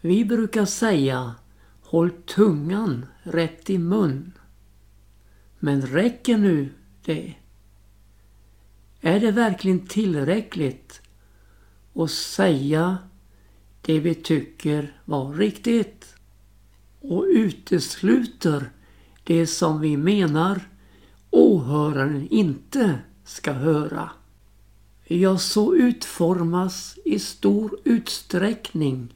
Vi brukar säga håll tungan rätt i mun. Men räcker nu det? Är det verkligen tillräckligt att säga det vi tycker var riktigt? Och utesluter det som vi menar åhöraren inte ska höra. Ja, så utformas i stor utsträckning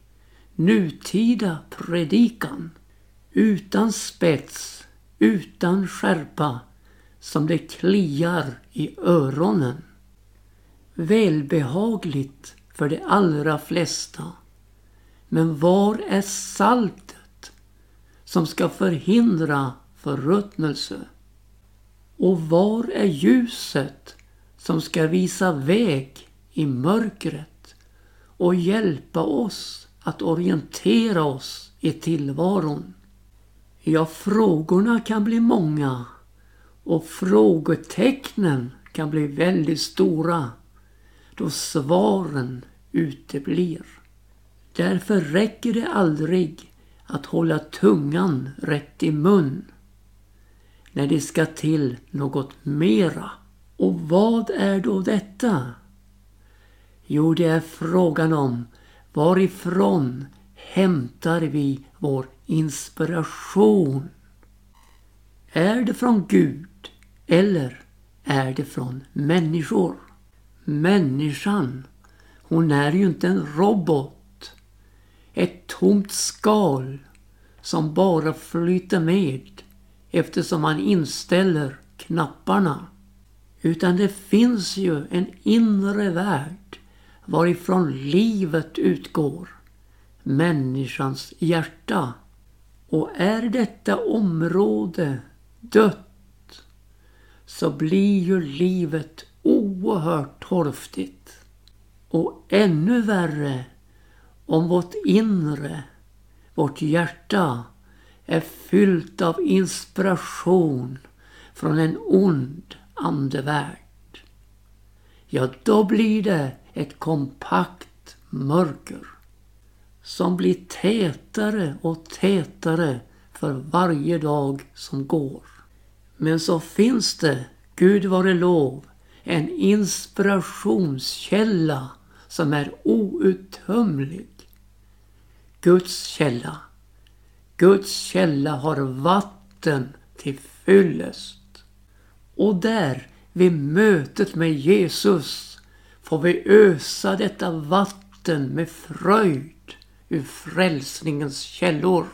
nutida predikan. Utan spets, utan skärpa, som det kliar i öronen. Välbehagligt för de allra flesta. Men var är saltet som ska förhindra förruttnelse? Och var är ljuset som ska visa väg i mörkret och hjälpa oss att orientera oss i tillvaron? Ja, frågorna kan bli många och frågetecknen kan bli väldigt stora då svaren uteblir. Därför räcker det aldrig att hålla tungan rätt i mun när det ska till något mera. Och vad är då detta? Jo, det är frågan om varifrån hämtar vi vår inspiration? Är det från Gud eller är det från människor? Människan, hon är ju inte en robot. Ett tomt skal som bara flyter med eftersom man inställer knapparna. Utan det finns ju en inre värld varifrån livet utgår. Människans hjärta. Och är detta område dött så blir ju livet oerhört torftigt. Och ännu värre om vårt inre, vårt hjärta är fyllt av inspiration från en ond andevärld. Ja, då blir det ett kompakt mörker som blir tätare och tätare för varje dag som går. Men så finns det, Gud vare lov, en inspirationskälla som är outtömlig. Guds källa. Guds källa har vatten till fyllest. Och där, vid mötet med Jesus, får vi ösa detta vatten med fröjd ur frälsningens källor.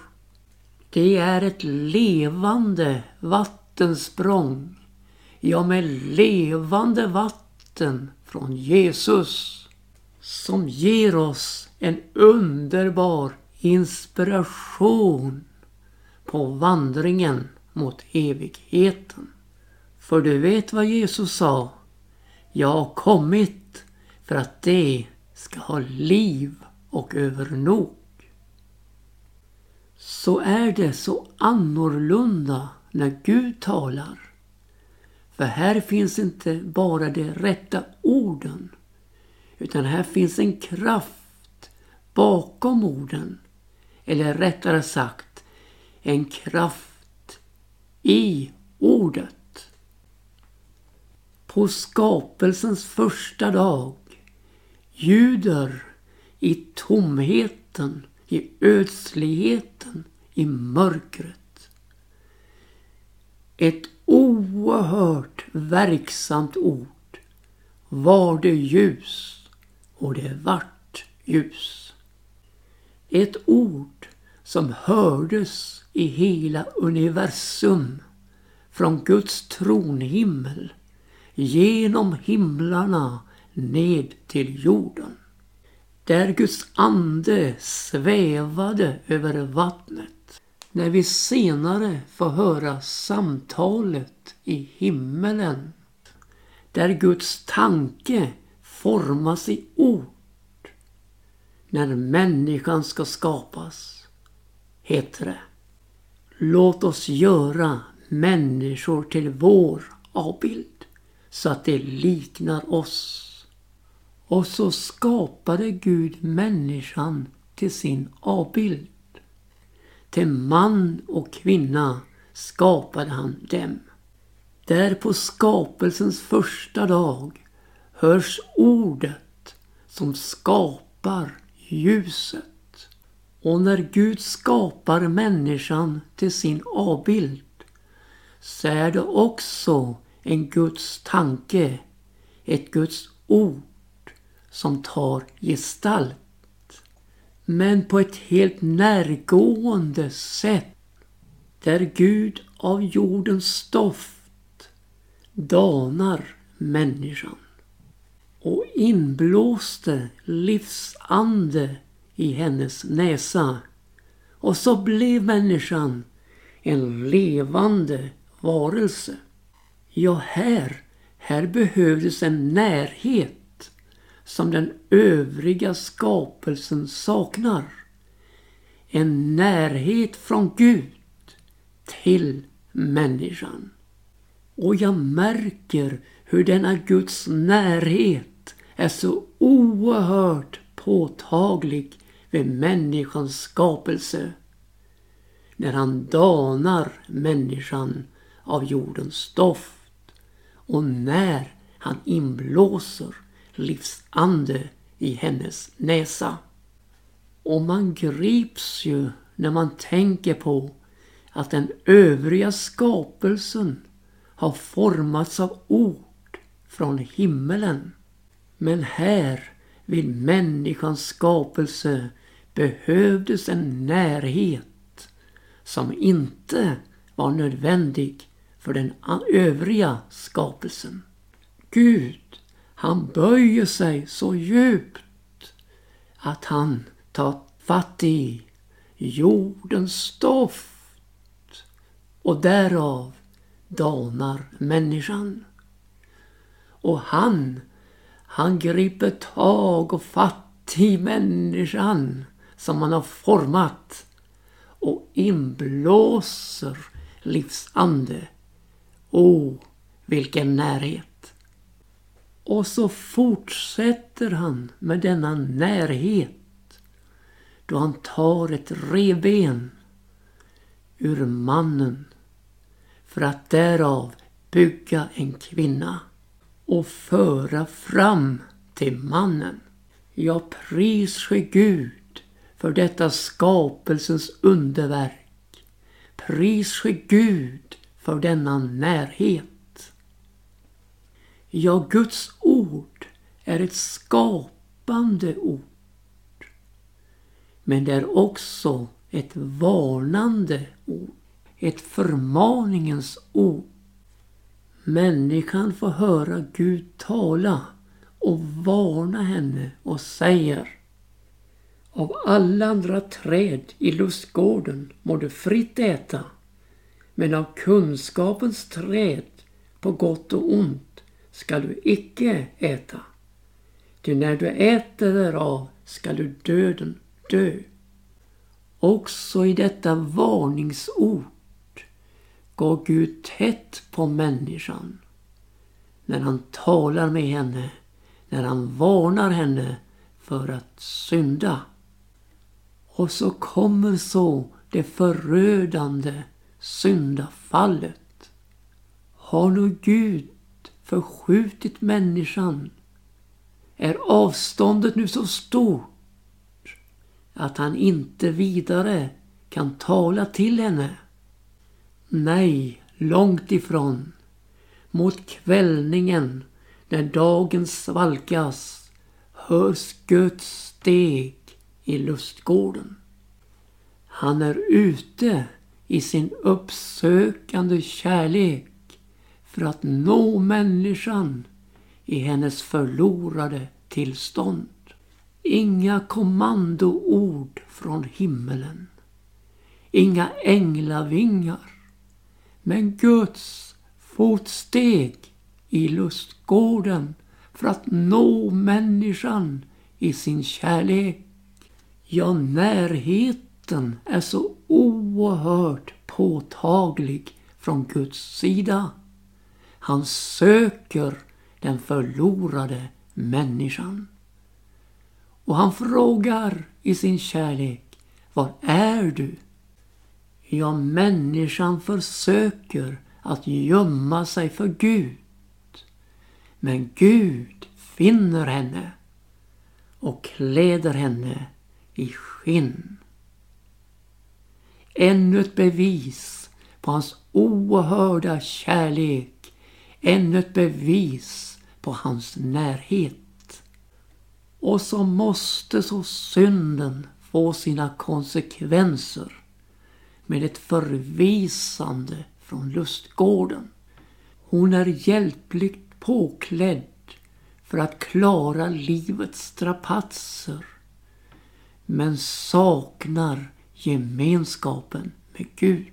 Det är ett levande vattensprång. Ja, med levande vatten från Jesus som ger oss en underbar inspiration på vandringen mot evigheten. För du vet vad Jesus sa? Jag har kommit för att det ska ha liv och övernog. Så är det så annorlunda när Gud talar. För här finns inte bara de rätta orden utan här finns en kraft bakom orden eller rättare sagt en kraft i ordet. På skapelsens första dag ljuder i tomheten, i ödsligheten, i mörkret. Ett oerhört verksamt ord. Var det ljus och det vart ljus. Ett ord som hördes i hela universum från Guds tronhimmel genom himlarna ned till jorden. Där Guds ande svävade över vattnet. När vi senare får höra samtalet i himmelen. Där Guds tanke formas i ord när människan ska skapas, heter det. Låt oss göra människor till vår avbild så att de liknar oss. Och så skapade Gud människan till sin avbild. Till man och kvinna skapade han dem. Där på skapelsens första dag hörs ordet som skapar ljuset. Och när Gud skapar människan till sin avbild så är det också en Guds tanke, ett Guds ord som tar gestalt. Men på ett helt närgående sätt där Gud av jordens stoft danar människan och inblåste livsande i hennes näsa. Och så blev människan en levande varelse. Ja, här, här behövdes en närhet som den övriga skapelsen saknar. En närhet från Gud till människan. Och jag märker hur denna Guds närhet är så oerhört påtaglig vid människans skapelse. När han danar människan av jordens stoft och när han inblåser livsande i hennes näsa. Och man grips ju när man tänker på att den övriga skapelsen har formats av ord från himmelen. Men här vid människans skapelse behövdes en närhet som inte var nödvändig för den övriga skapelsen. Gud, han böjer sig så djupt att han tar fatt i jordens stoft och därav danar människan. Och han, han griper tag och fatt i människan som han har format och inblåser livsande oh, vilken närhet! Och så fortsätter han med denna närhet då han tar ett revben ur mannen för att därav bygga en kvinna och föra fram till mannen. Ja, pris ske Gud för detta skapelsens underverk. Pris ske Gud för denna närhet. Ja, Guds ord är ett skapande ord. Men det är också ett varnande ord. Ett förmaningens ord. Människan får höra Gud tala och varna henne och säger Av alla andra träd i lustgården må du fritt äta men av kunskapens träd på gott och ont skall du icke äta. Ty när du äter därav skall du döden dö. Också i detta varningsord går Gud tätt på människan. När han talar med henne, när han varnar henne för att synda. Och så kommer så det förödande syndafallet. Har nu Gud förskjutit människan? Är avståndet nu så stort att han inte vidare kan tala till henne? Nej, långt ifrån. Mot kvällningen, när dagen svalkas, hörs Guds steg i lustgården. Han är ute i sin uppsökande kärlek för att nå människan i hennes förlorade tillstånd. Inga kommandoord från himmelen. Inga änglavingar. Men Guds fotsteg i lustgården för att nå människan i sin kärlek. Ja, närheten är så oerhört påtaglig från Guds sida. Han söker den förlorade människan. Och han frågar i sin kärlek, var är du? Ja, människan försöker att gömma sig för Gud. Men Gud finner henne och kläder henne i skinn. Ännu ett bevis på hans oerhörda kärlek. Ännu ett bevis på hans närhet. Och så måste så synden få sina konsekvenser med ett förvisande från lustgården. Hon är hjälpligt påklädd för att klara livets strapatser men saknar gemenskapen med Gud.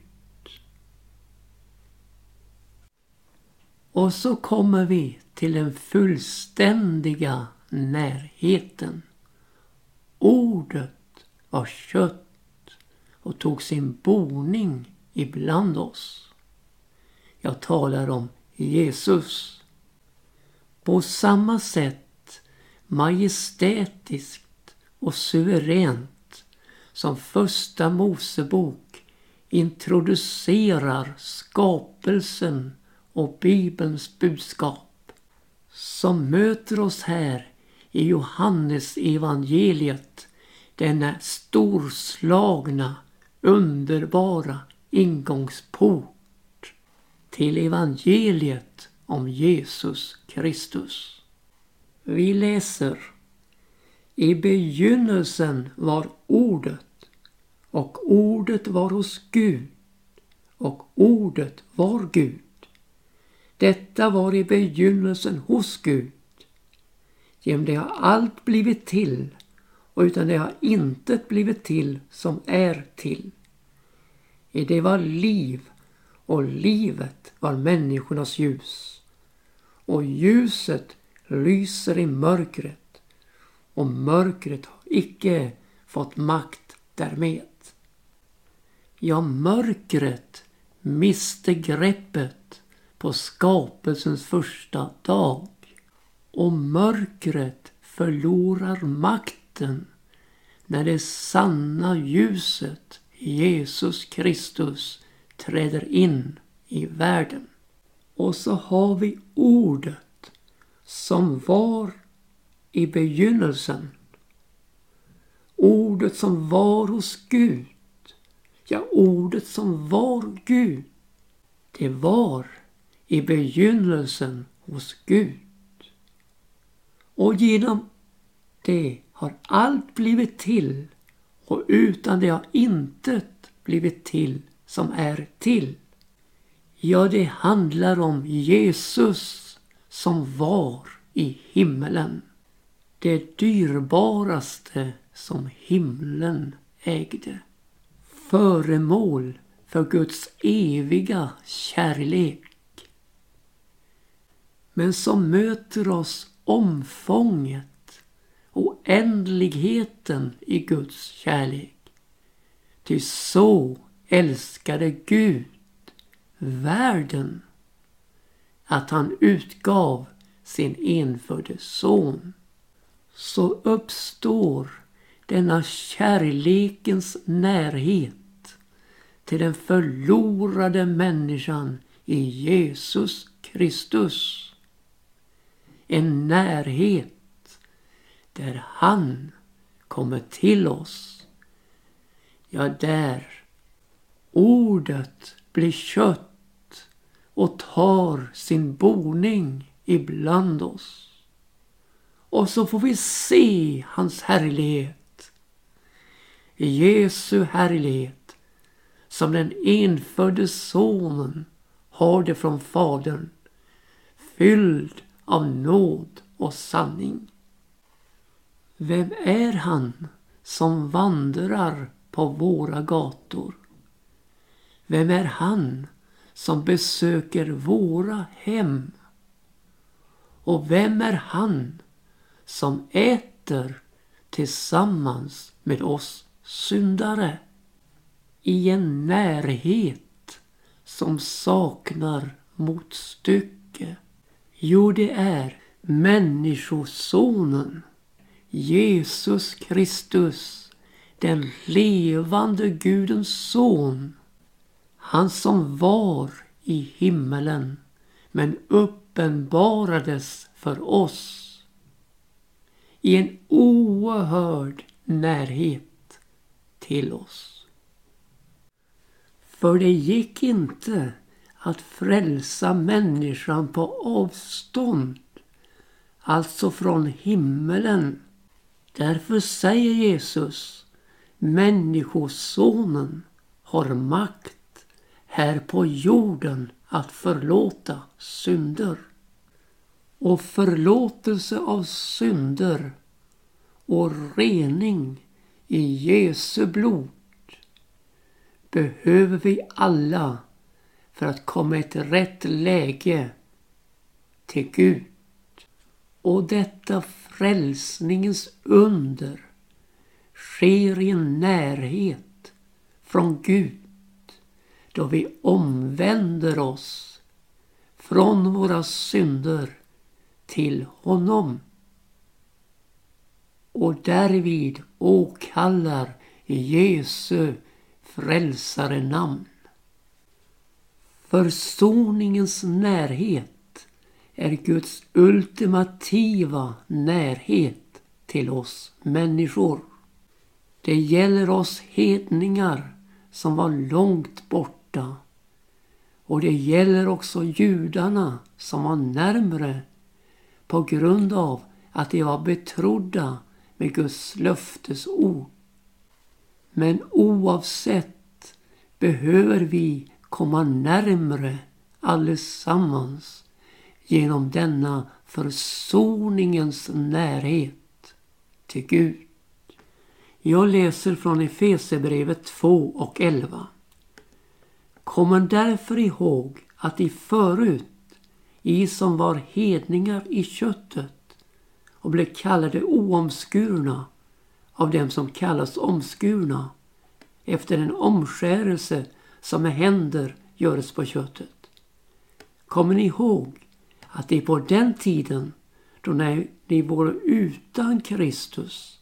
Och så kommer vi till den fullständiga närheten. Ordet var kött och tog sin boning ibland oss. Jag talar om Jesus. På samma sätt majestätiskt och suveränt som första Mosebok introducerar skapelsen och Bibelns budskap som möter oss här i Johannes evangeliet denna storslagna underbara ingångsport till evangeliet om Jesus Kristus. Vi läser I begynnelsen var ordet och ordet var hos Gud och ordet var Gud. Detta var i begynnelsen hos Gud. Genom det har allt blivit till och utan det har intet blivit till som är till. I det var liv och livet var människornas ljus. Och ljuset lyser i mörkret och mörkret har icke fått makt därmed. Ja, mörkret miste greppet på skapelsens första dag och mörkret förlorar makten när det sanna ljuset Jesus Kristus träder in i världen. Och så har vi ordet som var i begynnelsen. Ordet som var hos Gud. Ja, ordet som var Gud. Det var i begynnelsen hos Gud. Och genom det har allt blivit till och utan det har intet blivit till som är till. Ja, det handlar om Jesus som var i himmelen. Det dyrbaraste som himlen ägde. Föremål för Guds eviga kärlek. Men som möter oss omfånget oändligheten i Guds kärlek. Ty så älskade Gud världen att han utgav sin enfödde son. Så uppstår denna kärlekens närhet till den förlorade människan i Jesus Kristus. En närhet där han kommer till oss. Ja, där ordet blir kött och tar sin boning ibland oss. Och så får vi se hans härlighet i Jesu härlighet som den enfödde sonen har det från Fadern fylld av nåd och sanning. Vem är han som vandrar på våra gator? Vem är han som besöker våra hem? Och vem är han som äter tillsammans med oss syndare? I en närhet som saknar motstycke. Jo, det är Människosonen Jesus Kristus, den levande Gudens son. Han som var i himmelen men uppenbarades för oss i en oerhörd närhet till oss. För det gick inte att frälsa människan på avstånd, alltså från himmelen. Därför säger Jesus, Människosonen har makt här på jorden att förlåta synder. Och förlåtelse av synder och rening i Jesu blod behöver vi alla för att komma i ett rätt läge till Gud. Och detta frälsningens under sker i en närhet från Gud då vi omvänder oss från våra synder till honom och därvid åkallar Jesu frälsare namn. Försoningens närhet är Guds ultimativa närhet till oss människor. Det gäller oss hedningar som var långt borta. Och det gäller också judarna som var närmre på grund av att de var betrodda med Guds löftesord. Men oavsett behöver vi komma närmre allesammans genom denna försoningens närhet till Gud. Jag läser från Efesebrevet 2 och 11. Kommer därför ihåg att i förut, i som var hedningar i köttet och blev kallade oomskurna av dem som kallas omskurna efter en omskärelse som med händer görs på köttet. Kommer ni ihåg att det på den tiden då när ni var utan Kristus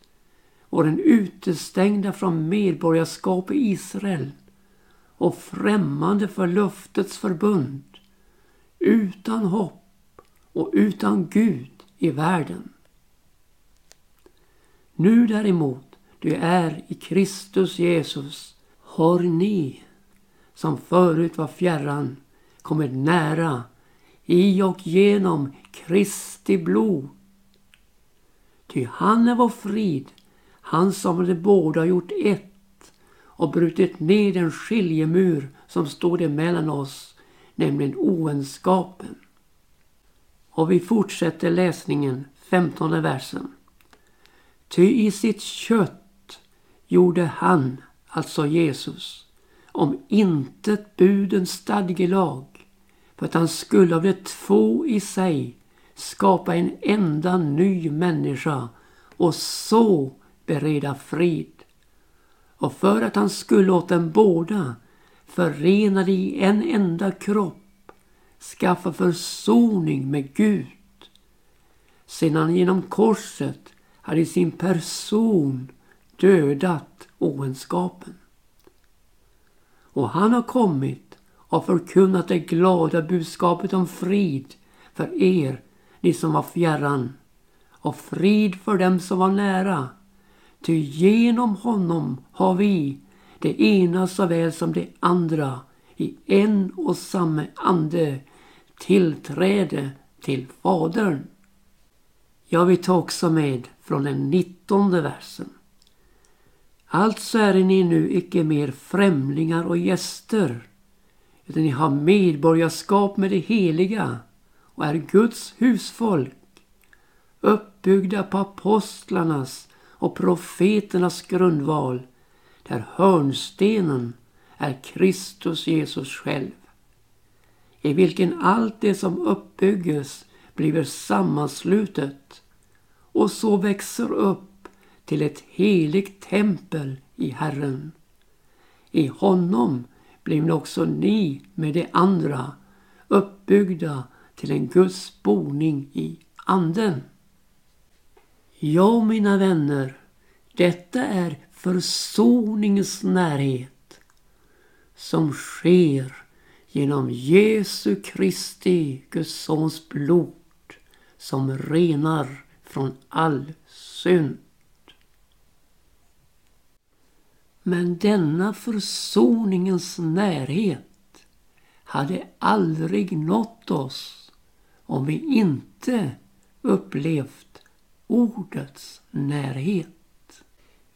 var den utestängda från medborgarskap i Israel och främmande för löftets förbund, utan hopp och utan Gud i världen. Nu däremot, du är i Kristus Jesus, har ni, som förut var fjärran, kommit nära i och genom Kristi blod. Ty han är vår frid, han som de båda gjort ett och brutit ner den skiljemur som stod emellan oss, nämligen oenskapen. Och vi fortsätter läsningen, femtonde versen. Ty i sitt kött gjorde han, alltså Jesus, om intet budens stadgelag för att han skulle av de två i sig skapa en enda ny människa och så bereda frid. Och för att han skulle åt dem båda förenade i en enda kropp skaffa försoning med Gud. Sedan han genom korset hade i sin person dödat oenskapen. Och han har kommit och förkunnat det glada budskapet om frid för er, ni som var fjärran, och frid för dem som var nära. Ty genom honom har vi, det ena såväl som det andra, i en och samma ande tillträde till Fadern. Jag vill ta också med från den nittonde versen. Alltså är ni nu icke mer främlingar och gäster, utan ni har medborgarskap med det heliga och är Guds husfolk, uppbyggda på apostlarnas och profeternas grundval, där hörnstenen är Kristus Jesus själv, i vilken allt det som uppbygges blir sammanslutet och så växer upp till ett heligt tempel i Herren. I honom blir också ni med de andra uppbyggda till en Guds boning i anden. Ja, mina vänner, detta är försoningens närhet som sker genom Jesu Kristi, Guds sons blod som renar från all synd. Men denna försoningens närhet hade aldrig nått oss om vi inte upplevt ordets närhet.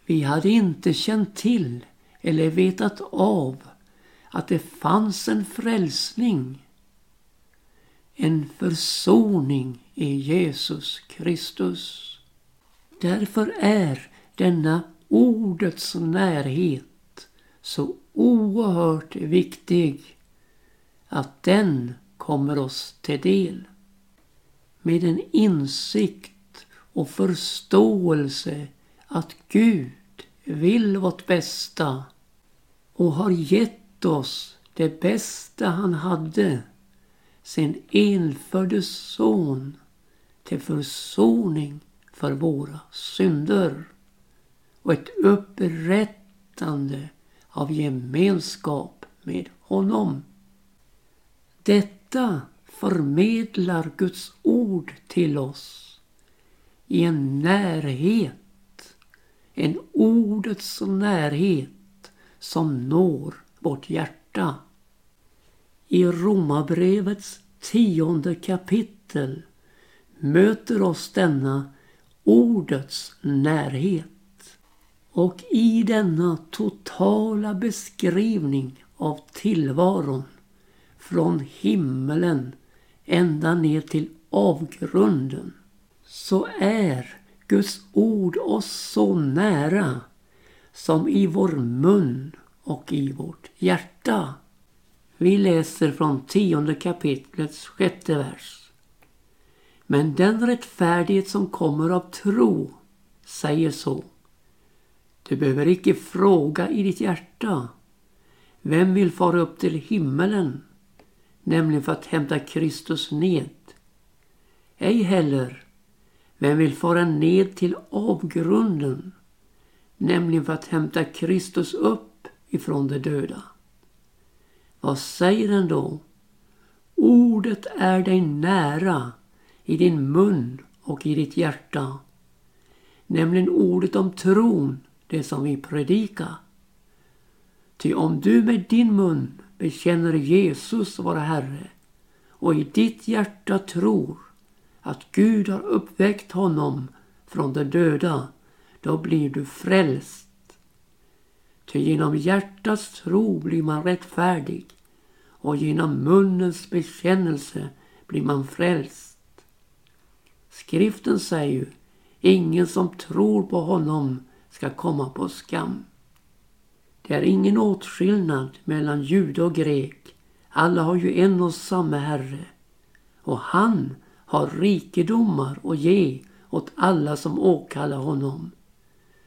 Vi hade inte känt till eller vetat av att det fanns en frälsning, en försoning i Jesus Kristus. Därför är denna ordets närhet så oerhört viktig att den kommer oss till del. Med en insikt och förståelse att Gud vill vårt bästa och har gett oss det bästa han hade, sin enfödde son till försoning för våra synder och ett upprättande av gemenskap med honom. Detta förmedlar Guds ord till oss i en närhet, en ordets närhet som når vårt hjärta. I Romarbrevets tionde kapitel möter oss denna ordets närhet. Och i denna totala beskrivning av tillvaron från himmelen ända ner till avgrunden så är Guds ord oss så nära som i vår mun och i vårt hjärta. Vi läser från tionde kapitlets sjätte vers. Men den rättfärdighet som kommer av tro säger så. Du behöver icke fråga i ditt hjärta. Vem vill fara upp till himmelen? Nämligen för att hämta Kristus ned. Ej heller vem vill fara ned till avgrunden? Nämligen för att hämta Kristus upp ifrån de döda. Vad säger den då? Ordet är dig nära i din mun och i ditt hjärta. Nämligen ordet om tron det som vi predikar. Ty om du med din mun bekänner Jesus vara Herre och i ditt hjärta tror att Gud har uppväckt honom från de döda, då blir du frälst. Ty genom hjärtats tro blir man rättfärdig och genom munnens bekännelse blir man frälst. Skriften säger ju, ingen som tror på honom ska komma på skam. Det är ingen åtskillnad mellan jude och grek. Alla har ju en och samma Herre. Och han har rikedomar att ge åt alla som åkallar honom.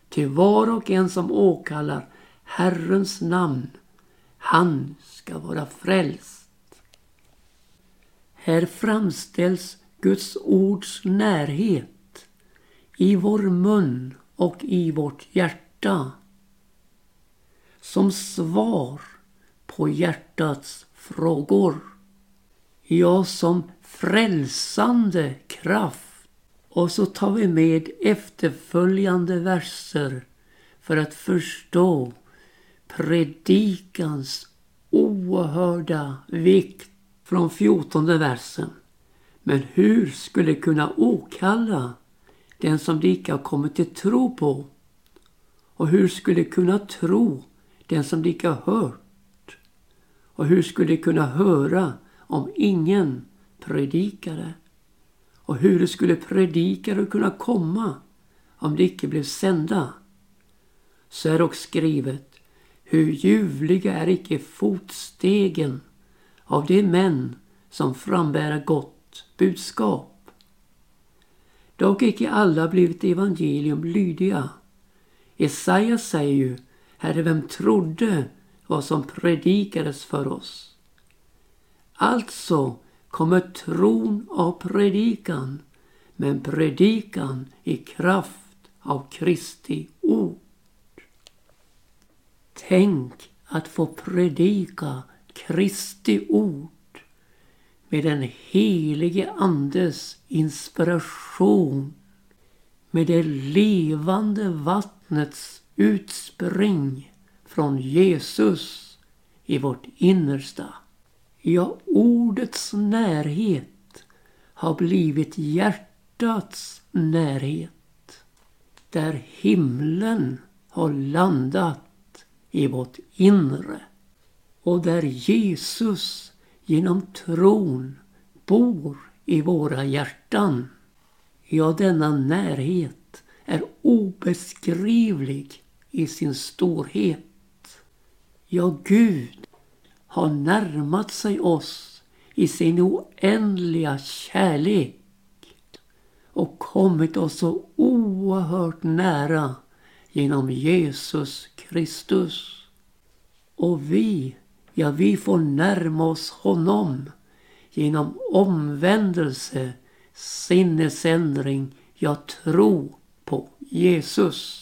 Till var och en som åkallar Herrens namn, han ska vara frälst. Här framställs Guds ords närhet i vår mun och i vårt hjärta. Som svar på hjärtats frågor. Ja, som frälsande kraft. Och så tar vi med efterföljande verser för att förstå predikans oerhörda vikt från fjortonde versen. Men hur skulle kunna åkalla den som de icke har kommit till tro på? Och hur skulle kunna tro den som de icke har hört? Och hur skulle de kunna höra om ingen predikade? Och hur skulle predikare kunna komma om de icke blev sända? Så är dock skrivet, hur ljuvliga är icke fotstegen av de män som frambära gott budskap. Dock icke alla blivit evangelium lydiga. Jesaja säger ju, Herre, vem trodde vad som predikades för oss? Alltså kommer tron av predikan, men predikan i kraft av Kristi ord. Tänk att få predika Kristi ord med den helige Andes inspiration med det levande vattnets utspring från Jesus i vårt innersta. Ja, ordets närhet har blivit hjärtats närhet. Där himlen har landat i vårt inre. Och där Jesus genom tron bor i våra hjärtan. Ja, denna närhet är obeskrivlig i sin storhet. Ja, Gud har närmat sig oss i sin oändliga kärlek och kommit oss så oerhört nära genom Jesus Kristus. Och vi, ja vi får närma oss honom genom omvändelse, sinnesändring, ja tro på Jesus.